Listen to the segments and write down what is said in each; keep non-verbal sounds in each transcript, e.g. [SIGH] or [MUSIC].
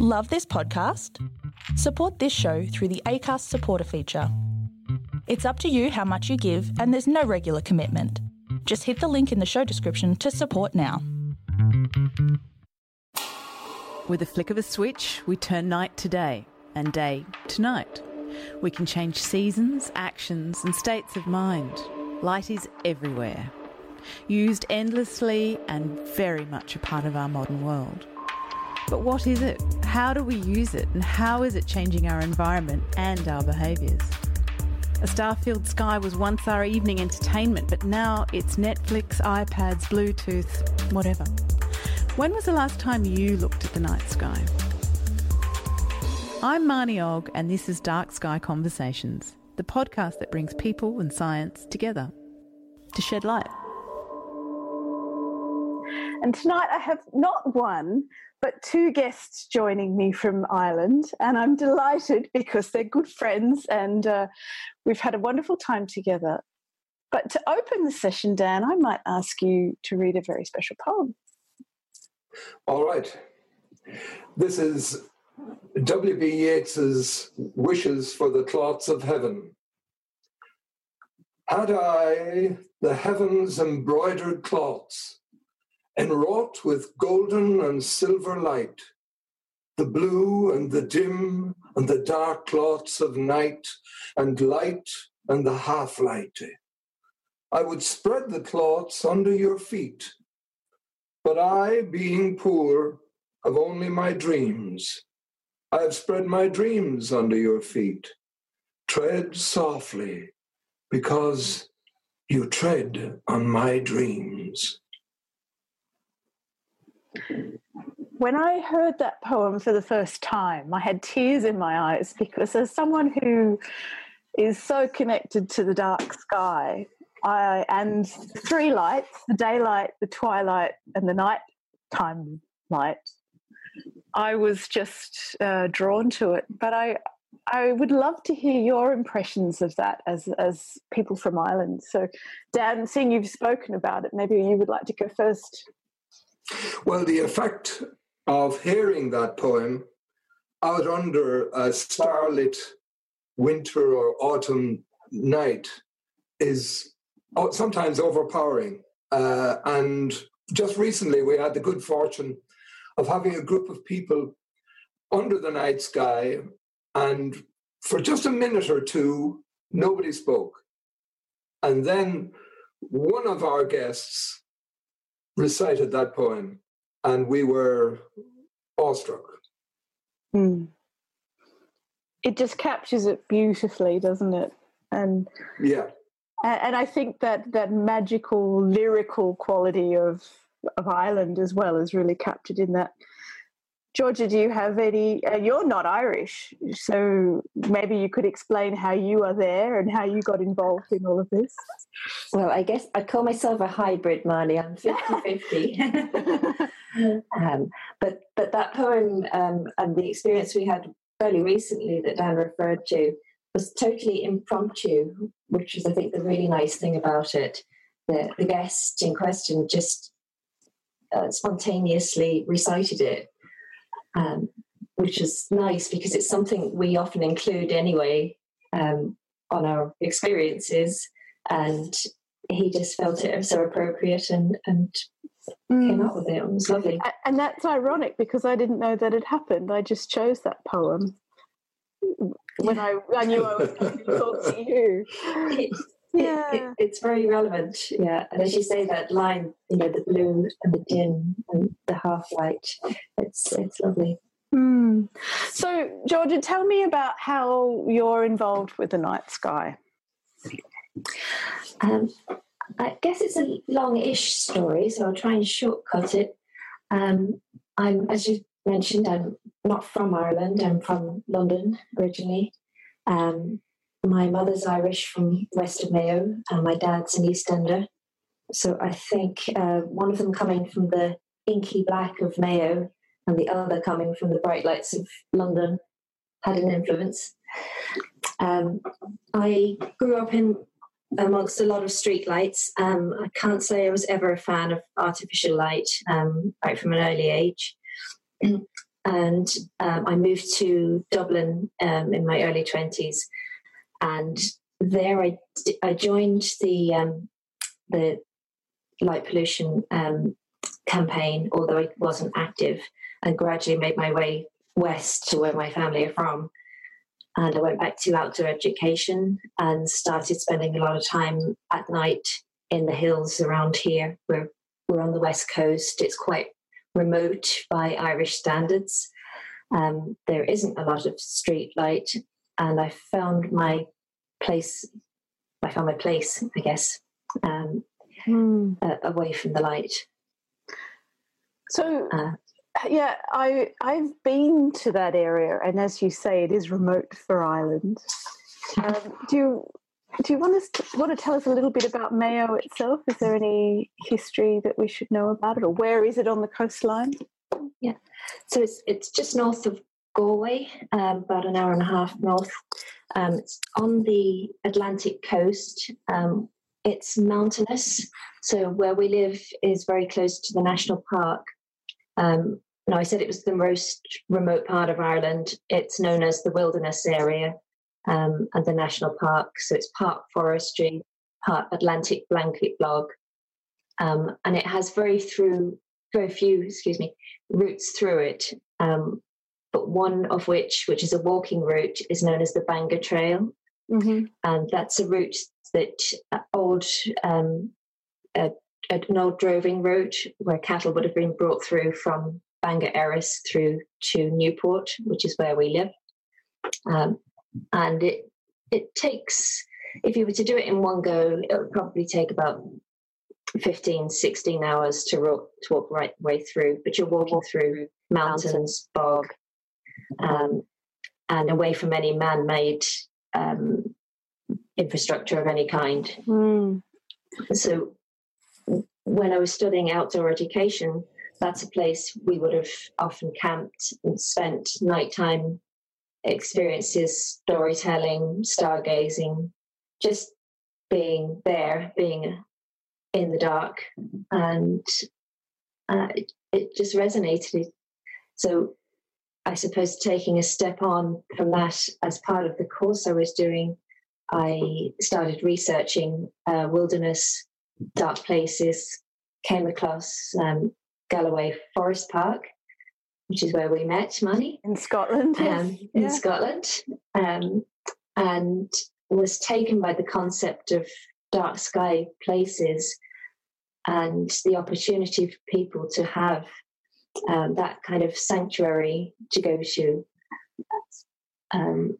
Love this podcast? Support this show through the ACAST supporter feature. It's up to you how much you give, and there's no regular commitment. Just hit the link in the show description to support now. With a flick of a switch, we turn night to day and day to night. We can change seasons, actions, and states of mind. Light is everywhere, used endlessly and very much a part of our modern world. But what is it? How do we use it? And how is it changing our environment and our behaviours? A star-filled sky was once our evening entertainment, but now it's Netflix, iPads, Bluetooth, whatever. When was the last time you looked at the night sky? I'm Marnie Ogg, and this is Dark Sky Conversations, the podcast that brings people and science together to shed light. And tonight I have not one, but two guests joining me from Ireland. And I'm delighted because they're good friends and uh, we've had a wonderful time together. But to open the session, Dan, I might ask you to read a very special poem. All right. This is W.B. Yeats's Wishes for the Cloths of Heaven. Had I the heavens embroidered cloths, enwrought with golden and silver light, the blue and the dim and the dark cloths of night, and light and the half light, I would spread the cloths under your feet. But I, being poor, have only my dreams. I have spread my dreams under your feet. Tread softly, because you tread on my dreams. When I heard that poem for the first time, I had tears in my eyes because, as someone who is so connected to the dark sky, I, and three lights the daylight, the twilight, and the nighttime light I was just uh, drawn to it. But I, I would love to hear your impressions of that as as people from Ireland. So, Dan, seeing you've spoken about it, maybe you would like to go first. Well, the effect of hearing that poem out under a starlit winter or autumn night is sometimes overpowering. Uh, and just recently, we had the good fortune of having a group of people under the night sky, and for just a minute or two, nobody spoke. And then one of our guests recited that poem, and we were awestruck. Mm. It just captures it beautifully, doesn't it? And yeah, and I think that that magical lyrical quality of of Ireland as well is really captured in that. Georgia, do you have any? Uh, you're not Irish, so maybe you could explain how you are there and how you got involved in all of this. Well, I guess I'd call myself a hybrid, Marnie. I'm 50 50. [LAUGHS] [LAUGHS] um, but, but that poem um, and the experience we had fairly recently that Dan referred to was totally impromptu, which is, I think, the really nice thing about it. The, the guest in question just uh, spontaneously recited it, um, which is nice because it's something we often include anyway um, on our experiences. And he just felt it so appropriate and, and mm. came up with it. It was lovely. And that's ironic because I didn't know that had happened. I just chose that poem when I, I knew I was going to talk to you. [LAUGHS] yeah. It, it, it's very relevant. Yeah. And as you say, that line, you know, the blue and the dim and the half light, it's, it's lovely. Mm. So, Georgia, tell me about how you're involved with the night sky. Um, I guess it's a long-ish story, so I'll try and shortcut it. Um, I'm, as you mentioned, I'm not from Ireland. I'm from London originally. Um, my mother's Irish from west of Mayo, and my dad's an East Ender. So I think uh, one of them coming from the inky black of Mayo and the other coming from the bright lights of London had an influence. Um, I grew up in amongst a lot of street lights. Um, I can't say I was ever a fan of artificial light um, right from an early age. [CLEARS THROAT] and um, I moved to Dublin um, in my early 20s. And there I, I joined the, um, the light pollution um, campaign, although I wasn't active, and gradually made my way west to where my family are from. And I went back to outdoor education and started spending a lot of time at night in the hills around here. We're, we're on the west coast. It's quite remote by Irish standards. Um, there isn't a lot of street light, and I found my place. I found my place, I guess, um, hmm. uh, away from the light. So, uh, yeah, I I've been to that area, and as you say, it is remote for Ireland. Um, do you do you want us to, want to tell us a little bit about Mayo itself? Is there any history that we should know about it, or where is it on the coastline? Yeah, so it's it's just north of Galway, um, about an hour and a half north. Um, it's on the Atlantic coast. Um, it's mountainous, so where we live is very close to the national park. Um, now, I said it was the most remote part of Ireland. It's known as the wilderness area um, and the national park. So it's part forestry, part Atlantic blanket bog, um, and it has very through very few, excuse me, routes through it. Um, but one of which, which is a walking route, is known as the Bangor Trail, mm-hmm. and that's a route that uh, old um, uh, an old droving route where cattle would have been brought through from Bangor Erris through to Newport, which is where we live. Um, and it it takes if you were to do it in one go it would probably take about 15 16 hours to walk to walk right way through but you're walking through mountains bog um, and away from any man-made um, infrastructure of any kind mm. so when i was studying outdoor education that's a place we would have often camped and spent nighttime experiences, storytelling, stargazing, just being there, being in the dark, and uh, it, it just resonated. So, I suppose taking a step on from that as part of the course I was doing, I started researching uh, wilderness, dark places, came across um, Galloway Forest Park, which is where we met, Marnie. In Scotland. Um, yeah. In Scotland. Um, and was taken by the concept of dark sky places and the opportunity for people to have um, that kind of sanctuary to go to. Um,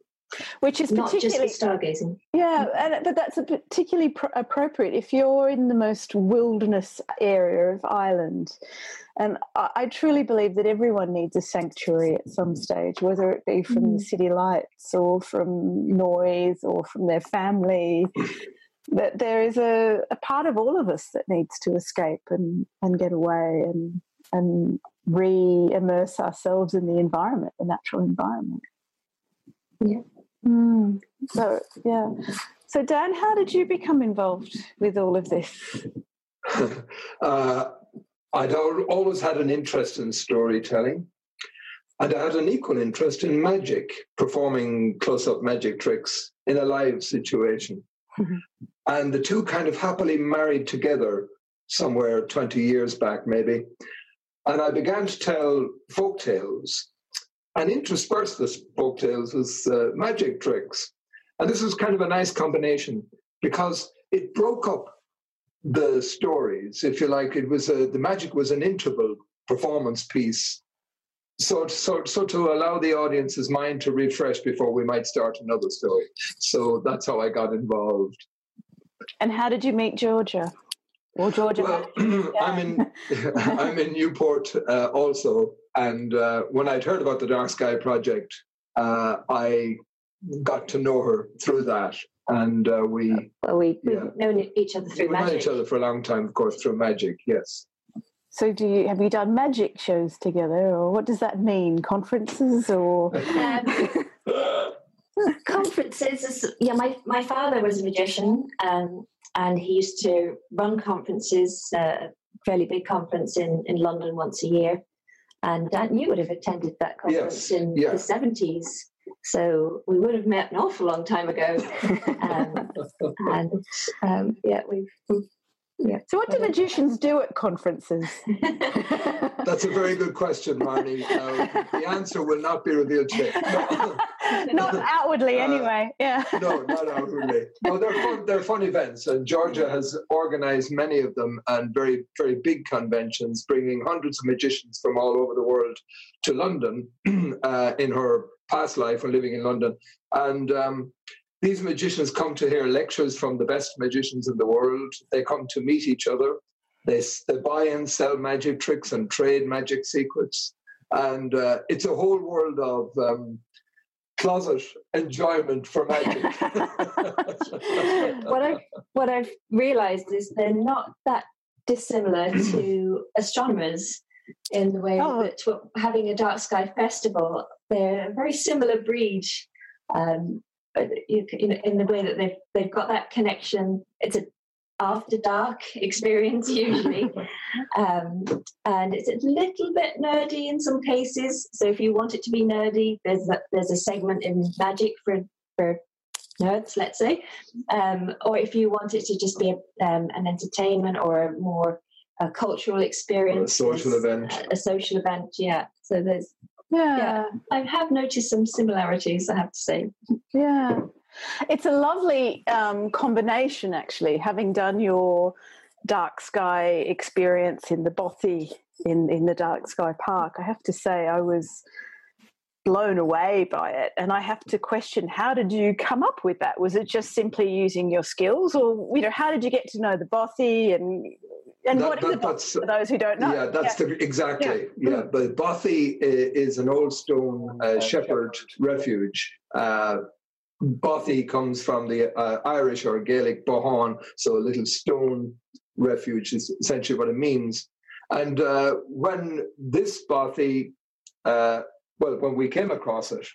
which is not just for stargazing. Yeah, and, but that's particularly pr- appropriate if you're in the most wilderness area of Ireland. And I, I, truly believe that everyone needs a sanctuary at some stage, whether it be from mm. the city lights or from noise or from their family. that there is a, a part of all of us that needs to escape and, and get away and and re-immerse ourselves in the environment, the natural environment. Yeah. Mm. So yeah. So Dan, how did you become involved with all of this? [LAUGHS] uh, I'd always had an interest in storytelling. And I had an equal interest in magic, performing close up magic tricks in a live situation. Mm-hmm. And the two kind of happily married together somewhere 20 years back, maybe. And I began to tell folk tales and interspersed the folk tales with uh, magic tricks. And this was kind of a nice combination because it broke up the stories, if you like. It was a, the magic was an interval performance piece. So, so, so to allow the audience's mind to refresh before we might start another story. So that's how I got involved. And how did you meet Georgia? Well, Georgia. Well, [LAUGHS] [CLEARS THROAT] I'm in [LAUGHS] I'm in Newport uh, also, and uh, when I'd heard about the Dark Sky project, uh, I got to know her through that, and uh, we well, we we've yeah. known each other through we've magic. known each other for a long time, of course, through magic. Yes. So, do you have you done magic shows together, or what does that mean? Conferences or? Um, [LAUGHS] conferences. Yeah, my my father was a magician, um, and he used to run conferences, uh, fairly big conference in in London once a year, and Dan, you would have attended that conference Yes, in yeah. the seventies. So we would have met an awful long time ago. [LAUGHS] um, and um, yeah, we've, we've yeah. So, what do magicians do at conferences? [LAUGHS] That's a very good question, Marnie. Uh, the answer will not be revealed today. [LAUGHS] Not outwardly, Uh, anyway. Yeah. no, not outwardly. No, they're fun. They're fun events, and Georgia has organised many of them and very, very big conventions, bringing hundreds of magicians from all over the world to London [CLEARS THROAT] uh, in her past life when living in London. And um, these magicians come to hear lectures from the best magicians in the world. They come to meet each other. They, they buy and sell magic tricks and trade magic secrets. And uh, it's a whole world of um, closet enjoyment for magic. [LAUGHS] [LAUGHS] what I've what I've realised is they're not that dissimilar to astronomers in the way Oh. that having a dark sky festival. They're a very similar breed, um, but you, c- in, in the way that they've they've got that connection. It's a after dark experience usually, [LAUGHS] um, and it's a little bit nerdy in some cases. So if you want it to be nerdy, there's a, there's a segment in magic for for nerds, let's say, um, or if you want it to just be a, um, an entertainment or a more a cultural experience, a social event. a, a social event. Yeah. So there's Yeah. I have noticed some similarities. I have to say. Yeah. It's a lovely um, combination, actually, having done your dark sky experience in the Bothy in, in the Dark Sky Park. I have to say, I was blown away by it. And I have to question how did you come up with that? Was it just simply using your skills, or you know, how did you get to know the Bothy and and That- what is that- the Bothy that's- for those who don't know? Yeah, that's the exactly. Yeah, but Bothy is an old stone uh, shepherd refuge. Uh, Bothy comes from the uh, Irish or Gaelic bothán, so a little stone refuge is essentially what it means. And uh, when this Bothy, uh, well, when we came across it,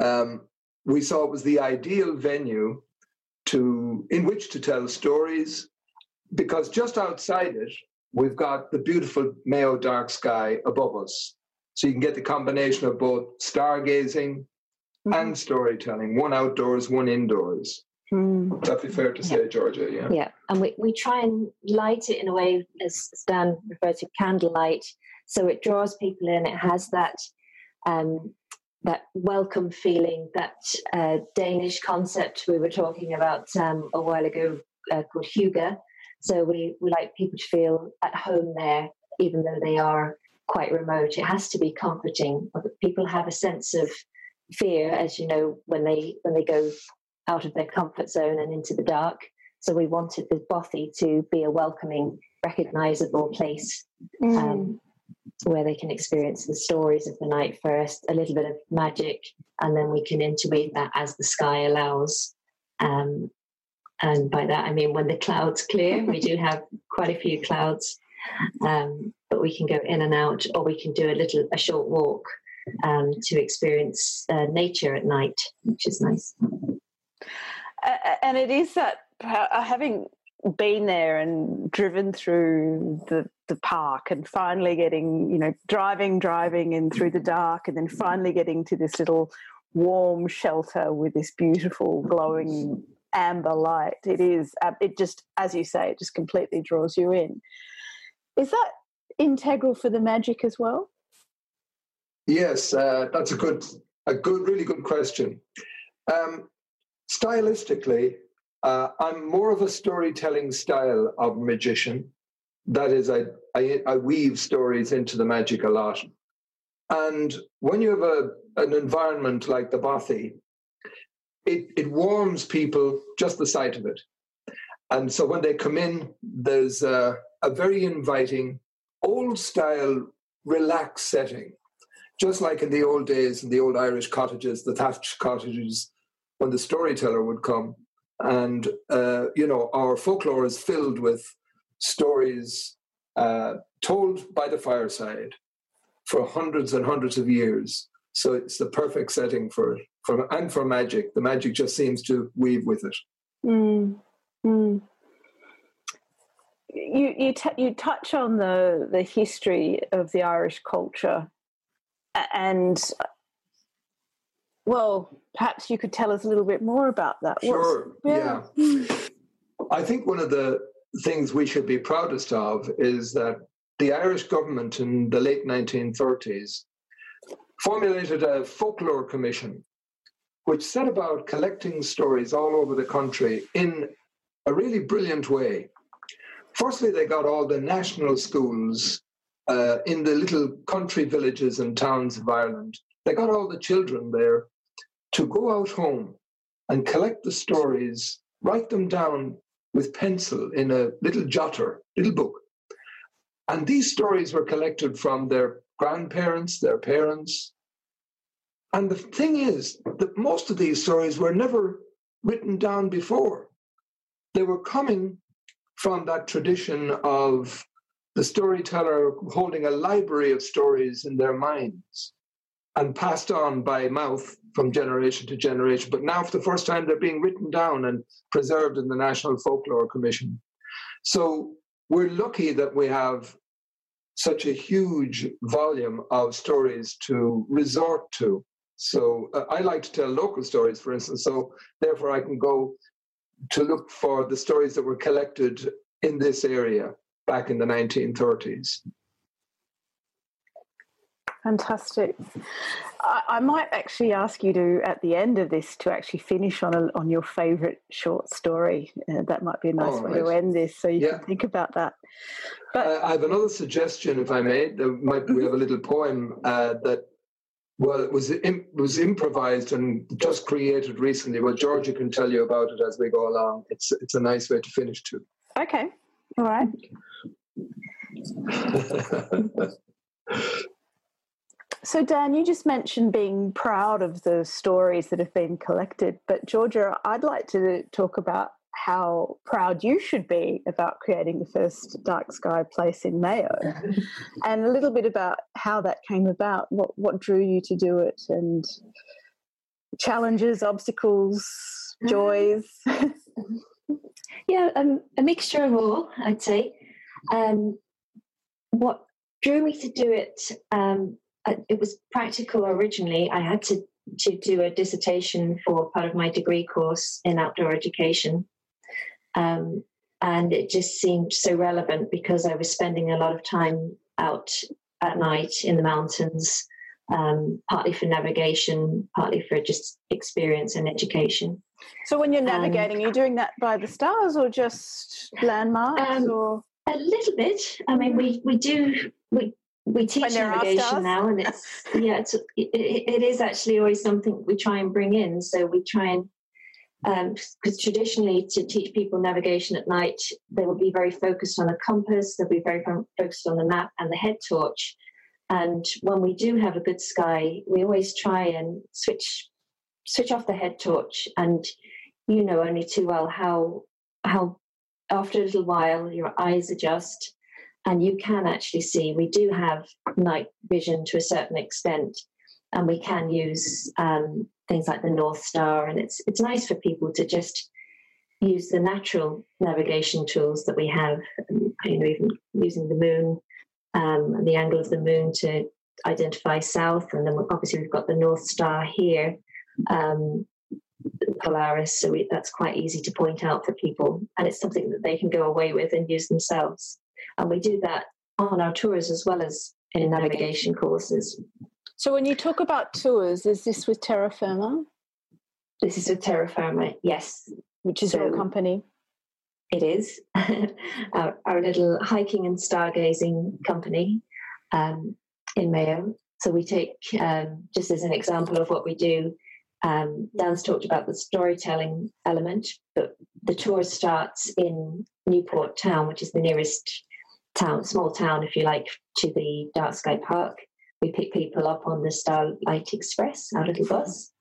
um, we saw it was the ideal venue to in which to tell stories, because just outside it we've got the beautiful Mayo dark sky above us. So you can get the combination of both stargazing and storytelling, one outdoors, one indoors. Mm. That'd be fair to say, Georgia, yeah. Yeah, and we, we try and light it in a way, as Dan referred to, candlelight, so it draws people in. It has that um, that welcome feeling, that uh, Danish concept we were talking about um, a while ago uh, called Hygge. So we, we like people to feel at home there, even though they are quite remote. It has to be comforting. People have a sense of fear, as you know, when they when they go out of their comfort zone and into the dark. So we wanted the Bothy to be a welcoming, recognizable place Mm. um, where they can experience the stories of the night first, a little bit of magic, and then we can integrate that as the sky allows. Um, and by that I mean when the clouds clear, we do [LAUGHS] have quite a few clouds, um, but we can go in and out, or we can do a little a short walk um, to experience uh, nature at night, which is nice. And it is that uh, having been there and driven through the, the park and finally getting you know driving driving and through the dark and then finally getting to this little warm shelter with this beautiful glowing amber light it is uh, it just as you say it just completely draws you in is that integral for the magic as well Yes, uh, that's a good, a good, really good question. Um, stylistically, uh, I'm more of a storytelling style of magician. That is, I, I, I weave stories into the magic a lot. And when you have a, an environment like the Bothy, it, it warms people just the sight of it. And so when they come in, there's a, a very inviting, old style, relaxed setting just like in the old days in the old Irish cottages, the thatched cottages, when the storyteller would come. And, uh, you know, our folklore is filled with stories uh, told by the fireside for hundreds and hundreds of years. So it's the perfect setting for it. For, and for magic. The magic just seems to weave with it. Mm. Mm. You you t- you touch on the the history of the Irish culture and well, perhaps you could tell us a little bit more about that. Sure. yeah. yeah. I think one of the things we should be proudest of is that the Irish government in the late 1930s formulated a folklore commission which set about collecting stories all over the country in a really brilliant way. Firstly, they got all the national schools uh, in the little country villages and towns of Ireland. They got all the children there to go out home and collect the stories, write them down with pencil in a little jotter, little book. And these stories were collected from their grandparents, their parents. And the thing is that most of these stories were never written down before. They were coming from that tradition of the storyteller holding a library of stories in their minds and passed on by mouth from generation to generation. But now, for the first time, they're being written down and preserved in the National Folklore Commission. So we're lucky that we have such a huge volume of stories to resort to. So uh, I like to tell local stories, for instance. So therefore, I can go to look for the stories that were collected in this area back in the 1930s. Fantastic. I, I, might actually ask you to, at the end of this, to actually finish on a, on your favourite short story. Uh, that might be a nice way to end this, so you yeah. can think about that. But uh, I have another suggestion, if I may. Might we have a little poem uh, that well, it was it was improvised and just created recently. Well, Georgia can tell you about it as we go along. It's it's a nice way to finish too. Okay, all right. [LAUGHS] So, Dan, you just mentioned being proud of the stories that have been collected, but Georgia, I'd like to talk about how proud you should be about creating the first dark sky place in Mayo and a little bit about how that came about, what, what drew you to do it, and challenges, obstacles, joys. [LAUGHS] yeah, um, a mixture of all, I'd say. Um, what drew me to do it um, it was practical originally. I had to to do a dissertation for part of my degree course in outdoor education. Um, and it just seemed so relevant because I was spending a lot of time out at night in the mountains, um, partly for navigation, partly for just experience and education. So, when you're navigating, um, are you doing that by the stars or just landmarks? Um, or a little bit. I mean, we we do we we teach navigation now, and it's yeah, it's, it, it is actually always something we try and bring in. So we try and because um, traditionally to teach people navigation at night, they will be very focused on a compass, they'll be very focused on the map and the head torch. And when we do have a good sky, we always try and switch switch off the head torch. And you know only too well how how after a little while your eyes adjust and you can actually see we do have night vision to a certain extent and we can use um, things like the north star and it's it's nice for people to just use the natural navigation tools that we have you know even using the moon um, the angle of the moon to identify south and then obviously we've got the north star here um, polaris so we, that's quite easy to point out for people and it's something that they can go away with and use themselves and we do that on our tours as well as in navigation courses. So when you talk about tours, is this with Terra Firma? This is with Terra Firma, yes. Which is so your company? It is. [LAUGHS] our, our, little hiking and stargazing company um, in Mayo. So we take, um, just as an example of what we do, um, Dan's talked about the storytelling element, but the tour starts in Newport Town, which is the nearest town, small town, if you like, to the Dark Sky Park. We pick people up on the Starlight Express, our little bus,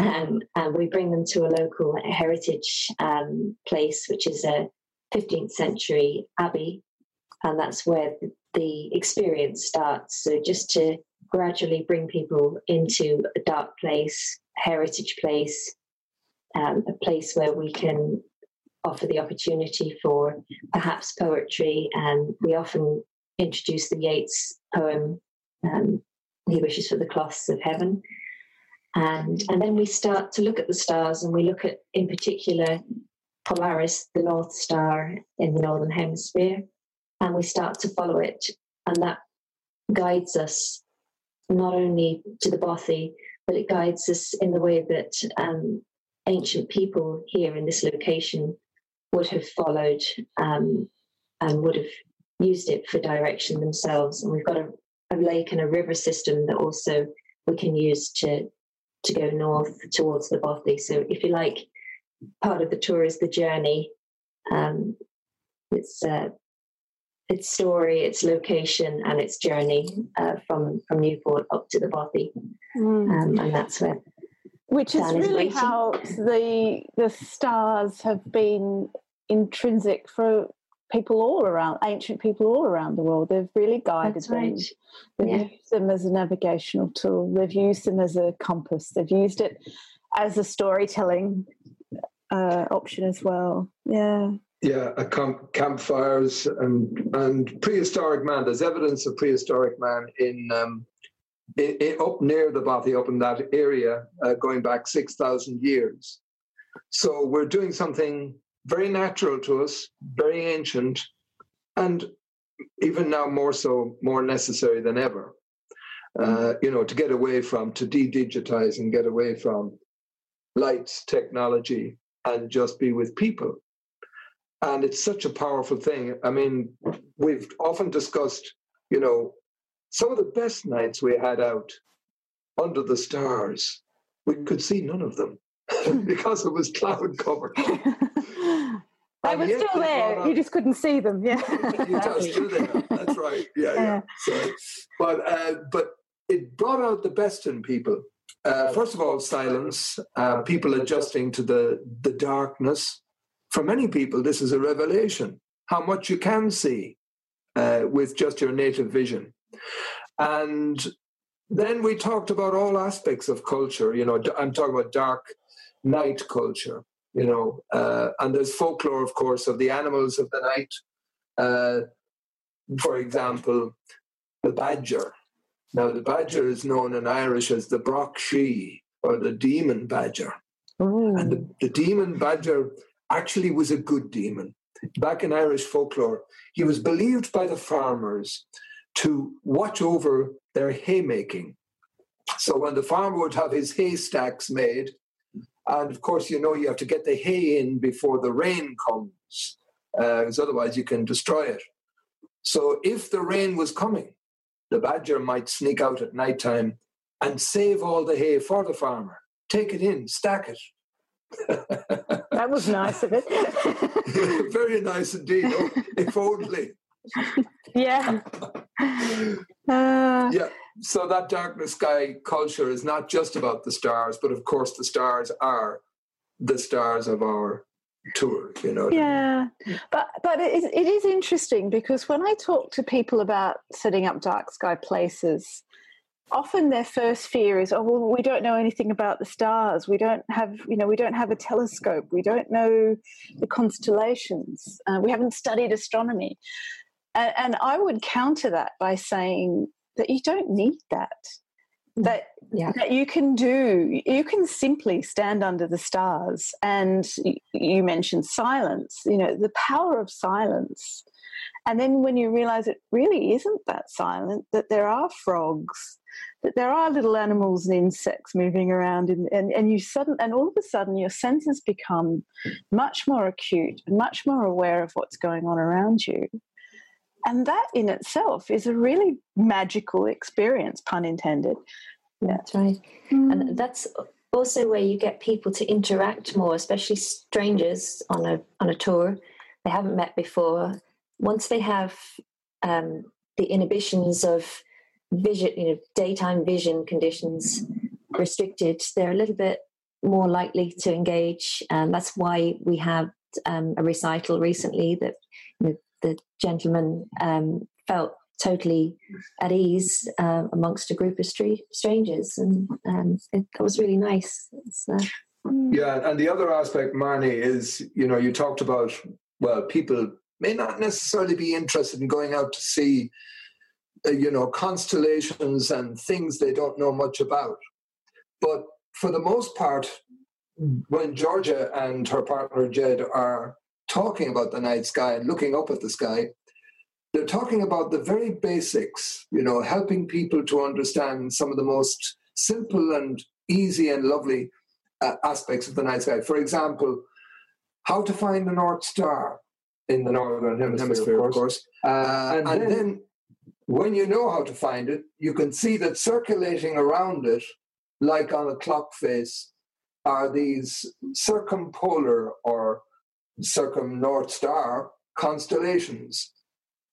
um, and we bring them to a local heritage um, place, which is a 15th century abbey, and that's where the experience starts. So just to gradually bring people into a dark place, heritage place, um, a place where we can offer the opportunity for perhaps poetry. And we often introduce the Yeats poem, um, he wishes for the cloths of heaven. And, and then we start to look at the stars and we look at, in particular, Polaris, the North Star in the Northern Hemisphere, and we start to follow it. And that guides us not only to the Bothy, but it guides us in the way that um, ancient people here in this location would have followed um, and would have used it for direction themselves. And we've got a, a lake and a river system that also we can use to to go north towards the Bothy. So if you like, part of the tour is the journey. Um, it's uh, its story, its location, and its journey uh, from from Newport up to the Bothy, mm. um, and that's where. Which is really is how the the stars have been intrinsic for people all around, ancient people all around the world. They've really guided That's them. Right. They've yeah. used them as a navigational tool. They've used them as a compass. They've used it as a storytelling uh, option as well. Yeah. Yeah, camp, campfires and and prehistoric man. There's evidence of prehistoric man in um, in, in, up near the Bothy, up in that area, uh, going back six thousand years. So we're doing something very natural to us, very ancient, and even now more so, more necessary than ever. Uh, you know, to get away from, to de-digitize and get away from lights, technology, and just be with people. And it's such a powerful thing. I mean, we've often discussed, you know, some of the best nights we had out under the stars. We could see none of them [LAUGHS] [LAUGHS] because it was cloud covered. [LAUGHS] They were still there. You just couldn't see them. Yeah, you just still there. That's right. [LAUGHS] Yeah, yeah. yeah. So, but uh, but it brought out the best in people. Uh, first of all, silence. Uh, people adjusting to the the darkness. For many people, this is a revelation. How much you can see uh, with just your native vision, and then we talked about all aspects of culture. You know, I'm talking about dark night culture you know. Uh, and there's folklore, of course, of the animals of the night. Uh, for example, the badger. Now, the badger is known in Irish as the Broch She or the demon badger. Ooh. And the, the demon badger actually was a good demon. Back in Irish folklore, he was believed by the farmers to watch over their haymaking. So when the farmer would have his haystacks made, and of course, you know you have to get the hay in before the rain comes, because uh, otherwise you can destroy it. So if the rain was coming, the badger might sneak out at night time and save all the hay for the farmer. Take it in, stack it. that was nice of it. [LAUGHS] Very nice indeed. Oh, if only. Yeah. [LAUGHS] Uh, yeah so that darkness sky culture is not just about the stars, but of course the stars are the stars of our tour. You know. Yeah, I mean? but but it is, it is interesting because when I talk to people about setting up dark sky places, often their first fear is, oh well, we don't know anything about the stars. We don't have you know we don't have a telescope. We don't know the constellations. Uh, we haven't studied astronomy. And, and I would counter that by saying that you don't need that mm. that yeah. that you can do you can simply stand under the stars and you mentioned silence you know the power of silence and then when you realize it really isn't that silent that there are frogs that there are little animals and insects moving around in, and, and you sudden and all of a sudden your senses become much more acute and much more aware of what's going on around you and that in itself is a really magical experience, pun intended. That's right. Mm. And that's also where you get people to interact more, especially strangers on a on a tour they haven't met before. Once they have um, the inhibitions of vision, you know, daytime vision conditions restricted, they're a little bit more likely to engage, and that's why we have um, a recital recently that you know, the gentleman um, felt totally at ease uh, amongst a group of street strangers, and um, it, it, was really nice. Uh, mm. yeah, and the other aspect, Marnie, is you know you talked about well, people may not necessarily be interested in going out to see uh, you know, constellations and things they don't know much about. But for the most part, when Georgia and her partner Jed are talking about the night sky and looking up at the sky, they're talking about the very basics, you know, helping people to understand some of the most simple and easy and lovely uh, aspects of the night sky. For example, how to find the North Star in the northern hemisphere, hemisphere of course. Uh, and, and then, then, when you know how to find it, you can see that circulating around it, like on a clock face, are these circumpolar or circum North Star constellations.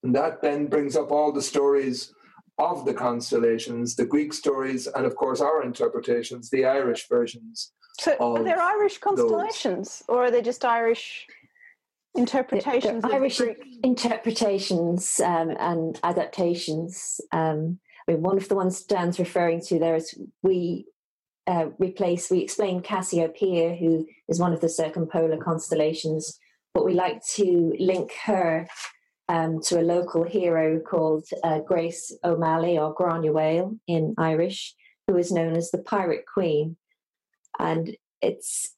And that then brings up all the stories of the constellations, the Greek stories, and of course our interpretations, the Irish versions. So are there Irish constellations, those. or are they just Irish interpretations? Irish interpretations um, and adaptations. Um, I mean, one of the ones Dan's referring to there is we uh, replace, we explain Cassiopeia, who is one of the circumpolar constellations, but we like to link her um, to a local hero called uh, Grace O'Malley or Granuaile in Irish, who is known as the Pirate Queen. And it's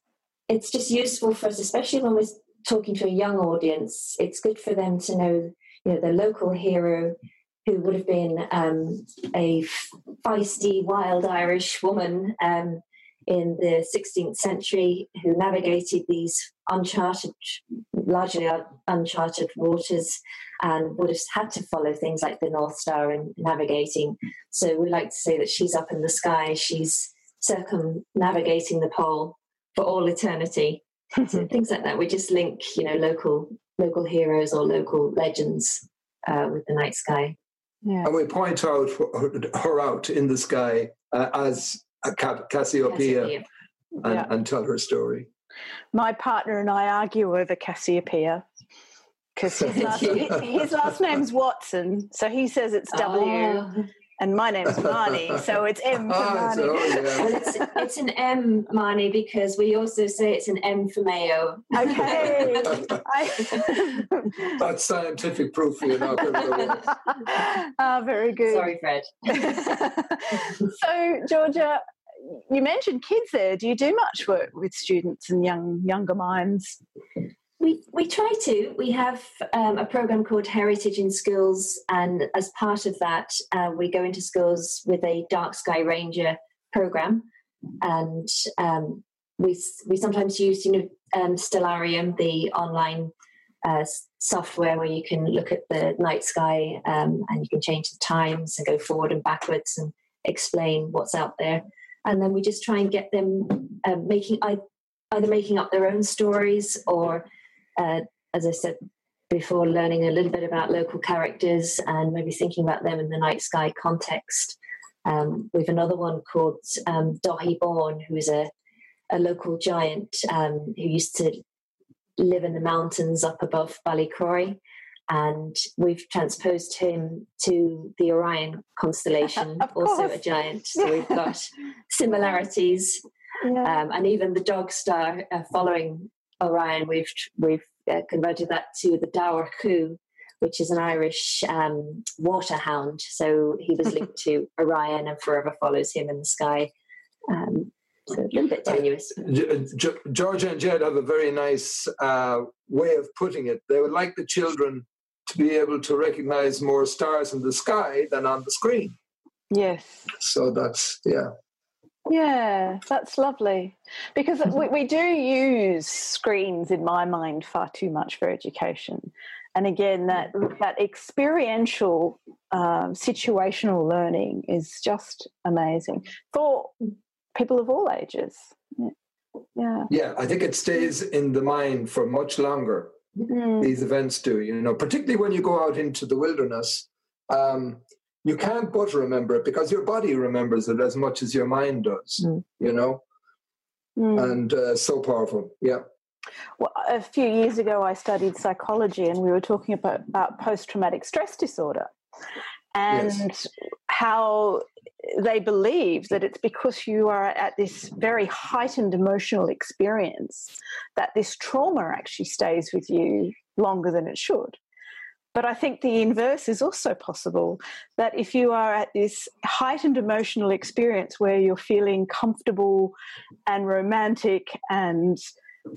it's just useful for us, especially when we're talking to a young audience. It's good for them to know, you know, the local hero who would have been um, a feisty, wild Irish woman um, in the 16th century who navigated these uncharted, largely uncharted waters and would have had to follow things like the North Star in navigating. So we like to say that she's up in the sky, she's circumnavigating the pole for all eternity. so [LAUGHS] things like that. We just link, you know, local local heroes or local legends uh, with the night sky. Yeah. And we point out her out in the sky uh, as Cassiopeia, Cassiopeia. And, yeah. and, tell her story. My partner and I argue over Cassiopeia because his, [LAUGHS] last, his last name's Watson, so he says it's W. Oh and my name's Marnie, so it's M for oh, Marnie. So, yeah. well, it's, it's an M, Marnie, because we also say it's an M for Mayo. Okay. [LAUGHS] That's scientific proof you're not going [LAUGHS] Ah, very good. Sorry, Fred. [LAUGHS] so, Georgia, you mentioned kids there. Do you do much work with students and young younger minds? We, we try to. We have um, a program called Heritage in Schools, and as part of that, uh, we go into schools with a Dark Sky Ranger program, and um, we we sometimes use you know um, Stellarium, the online uh, software where you can look at the night sky um, and you can change the times and go forward and backwards and explain what's out there, and then we just try and get them uh, making either making up their own stories or uh, as I said before, learning a little bit about local characters and maybe thinking about them in the night sky context. Um, we have another one called um, Báin, who is a, a local giant um, who used to live in the mountains up above Ballycroy. And we've transposed him to the Orion constellation, [LAUGHS] also a giant. So we've got similarities. Yeah. Um, and even the dog star uh, following Orion, we've we've uh, converted that to the Daoir Cú, which is an Irish um, water hound. So he was linked [LAUGHS] to Orion and forever follows him in the sky. Um, so a little bit tenuous. Uh, Georgia and Jed have a very nice uh, way of putting it. They would like the children to be able to recognize more stars in the sky than on the screen. Yes. So that's, yeah. Yeah, that's lovely. Because we, [LAUGHS] we do use screens in my mind far too much for education. And again, that, that experiential um, situational learning is just amazing for people of all ages. Yeah. Yeah, I think it stays in the mind for much longer. Mm. These events do, you know, particularly when you go out into the wilderness. Um, you can't but remember it because your body remembers it as much as your mind does, mm. you know? Mm. And uh, so powerful. Yeah. Well, a few years ago, I studied psychology and we were talking about, about post traumatic stress disorder and yes. how they believe that it's because you are at this very heightened emotional experience that this trauma actually stays with you longer than it should. But I think the inverse is also possible that if you are at this heightened emotional experience where you're feeling comfortable and romantic and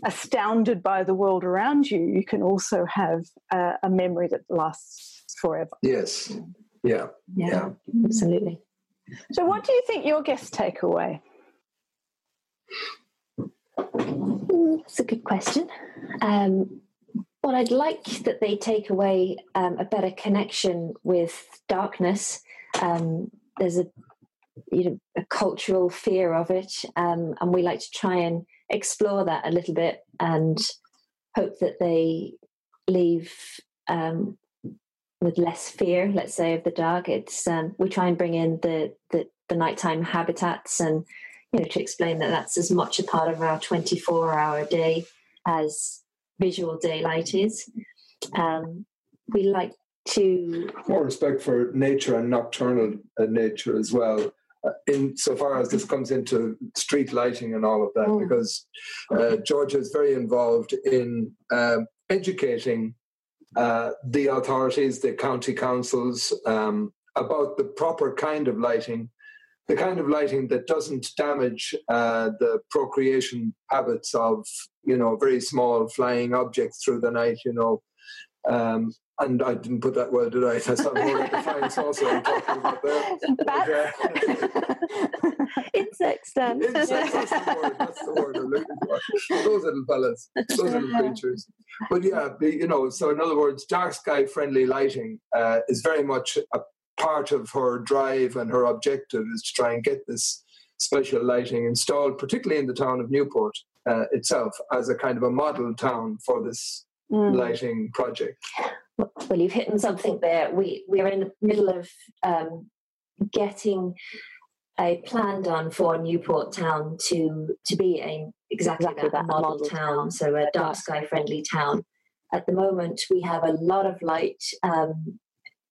astounded by the world around you, you can also have a, a memory that lasts forever. Yes. Yeah. Yeah, yeah. absolutely. So, what do you think your guests take away? It's a good question. Um, well, I'd like that they take away um, a better connection with darkness. Um, there's a you know a cultural fear of it, um, and we like to try and explore that a little bit and hope that they leave um, with less fear, let's say, of the dark. It's um, we try and bring in the, the the nighttime habitats and you know to explain that that's as much a part of our 24 hour day as visual daylight is. Um, we like to more respect for nature and nocturnal uh, nature as well. Uh, in so far as this comes into street lighting and all of that, mm. because uh, Georgia is very involved in um, educating uh, the authorities, the county councils, um, about the proper kind of lighting, the kind of lighting that doesn't damage uh, the procreation habits of, you know, very small flying objects through the night, you know. Um, and I didn't put that well, did I? That's not more defiance also I'm talking about there. But, uh, [LAUGHS] Insects then. Insects, that's the word, that's the word I'm looking for. Those little fellas, those little creatures. But yeah, you know, so in other words, dark sky friendly lighting uh, is very much a part of her drive and her objective is to try and get this special lighting installed, particularly in the town of Newport uh, itself, as a kind of a model town for this mm. lighting project. Well, you've hit on something there. We we're in the middle of um, getting a plan done for Newport Town to to be a exactly, exactly that, that model, model town, town, so a dark sky friendly town. At the moment, we have a lot of light um,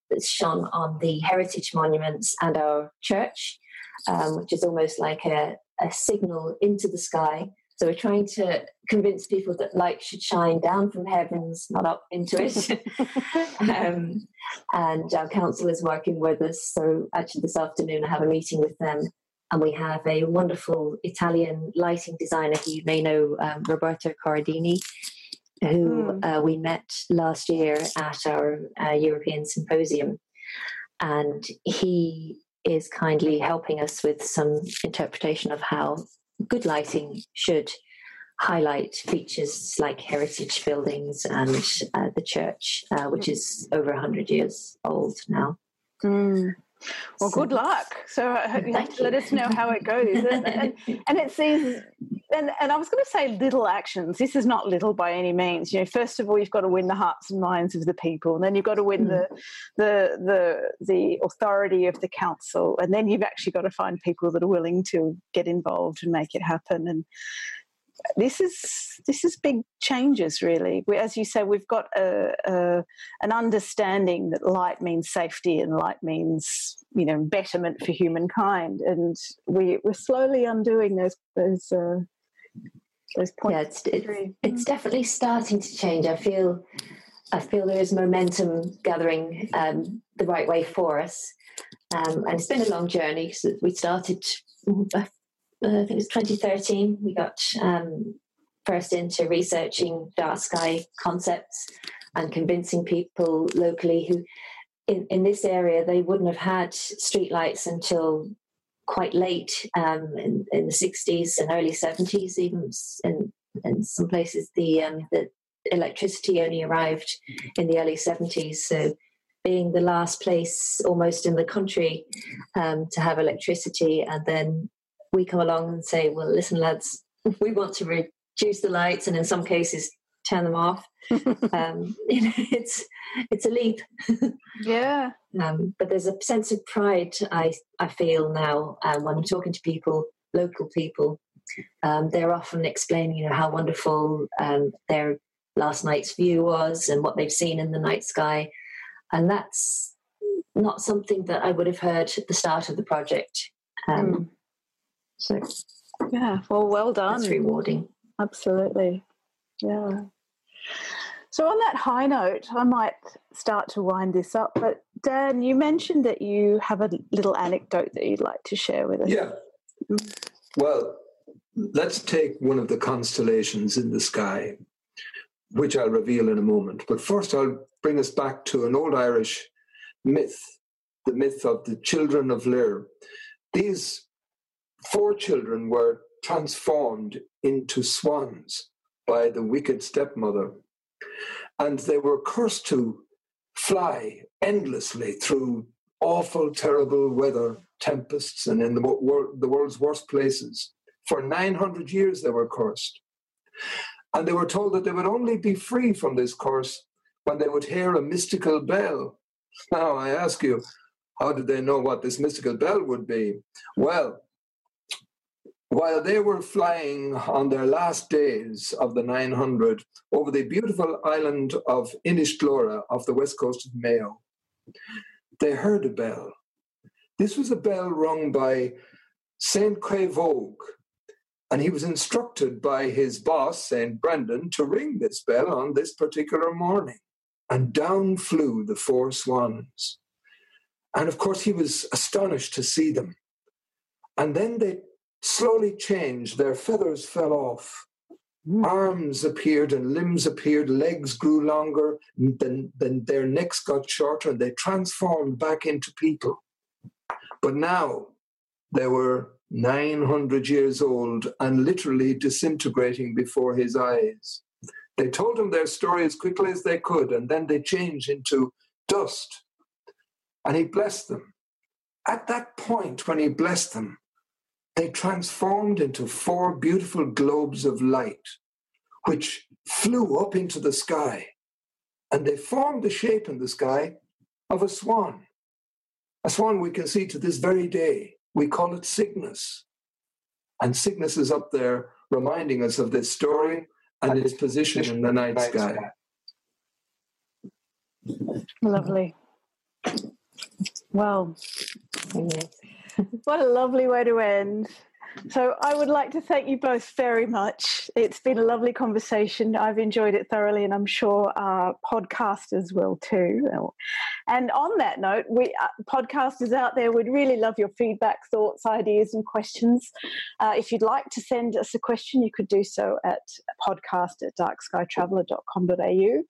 that's shone on the heritage monuments and our church, um, which is almost like a, a signal into the sky so we're trying to convince people that light should shine down from heavens, not up into it. [LAUGHS] um, and our council is working with us. So actually, this afternoon I have a meeting with them, and we have a wonderful Italian lighting designer who you may know, um, Roberto Corradini, who mm. uh, we met last year at our uh, European symposium, and he is kindly helping us with some interpretation of how good lighting should highlight features like heritage buildings and uh, the church, uh, which is over 100 years old now. Mm. Well, so, good luck. So let us know how it goes. And, and, and it seems, and, and I was going to say little actions. This is not little by any means. You know, first of all, you've got to win the hearts and minds of the people, and then you've got to win mm. the, the the the authority of the council, and then you've actually got to find people that are willing to get involved and make it happen. And this is this is big changes really we, as you say we've got a, a, an understanding that light means safety and light means you know betterment for humankind and we we're slowly undoing those those uh, those points yeah it's, it's, it's definitely starting to change. I feel i feel there is momentum gathering um, the right way for us. Um, and it's been a long journey so we started uh, I think it was 2013, we got um, first into researching dark sky concepts and convincing people locally who, in, in this area, they wouldn't have had streetlights until quite late um, in, in, the 60s and early 70s, even in, in some places, the, um, the electricity only arrived in the early 70s. So, being the last place almost in the country um, to have electricity and then we come along and say, well, listen, lads, [LAUGHS] we want to reduce the lights and in some cases turn them off. [LAUGHS] um, [LAUGHS] you know, it's it's a leap. [LAUGHS] yeah. Um, but there's a sense of pride I I feel now um, when I'm talking to people, local people. Um, they're often explaining, you know, how wonderful um, their last night's view was and what they've seen in the night sky, and that's not something that I would have heard at the start of the project. Um, mm. So, yeah, well, well done. It's rewarding. Absolutely. Yeah. So on that high note, I might start to wind this up. But, Dan, you mentioned that you have a little anecdote that you'd like to share with us. Yeah. Well, let's take one of the constellations in the sky, which I'll reveal in a moment. But first, I'll bring us back to an old Irish myth the myth of the children of Lir. These four children were transformed into swans by the wicked stepmother. And they were cursed to fly endlessly through awful, terrible weather, tempests, and in the, wor- the world's worst places. For 900 years, they were cursed. And they were told that they would only be free from this curse when they would hear a mystical bell. Now, I ask you, how did they know what this mystical bell would be? Well, while they were flying on their last days of the 900 over the beautiful island of Inishglora off the west coast of Mayo, they heard a bell. This was a bell rung by St. Quayvogue, and he was instructed by his boss, St. Brendan, to ring this bell on this particular morning. And down flew the four swans. And of course, he was astonished to see them. And then they slowly changed. Their feathers fell off. Mm. Arms appeared and limbs appeared, legs grew longer, then, then their necks got shorter, and they transformed back into people. But now they were 900 years old and literally disintegrating before his eyes. They told him their story as quickly as they could, and then they changed into dust. And he blessed them. At that point, when he blessed them, they transformed into four beautiful globes of light, which flew up into the sky. And they formed the shape in the sky of a swan. A swan we can see to this very day. We call it Cygnus. And Cygnus is up there reminding us of this story and its position in the night sky. Lovely. Well, [LAUGHS] what a lovely way to end. So I would like to thank you both very much. It's been a lovely conversation. I've enjoyed it thoroughly, and I'm sure our podcasters will too. And on that note, we uh, podcasters out there would really love your feedback, thoughts, ideas, and questions. Uh, if you'd like to send us a question, you could do so at podcast at darkskytraveller.com.au.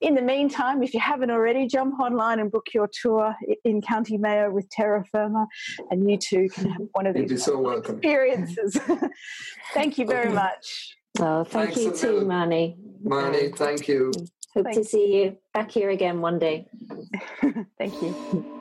In the meantime, if you haven't already, jump online and book your tour in County Mayo with Terra Firma, and you too can have one of these so welcome. experiences. [LAUGHS] thank you very much. Oh, thank Thanks you too, Marnie. Marnie, thank you. Hope to see you back here again one day. [LAUGHS] thank you.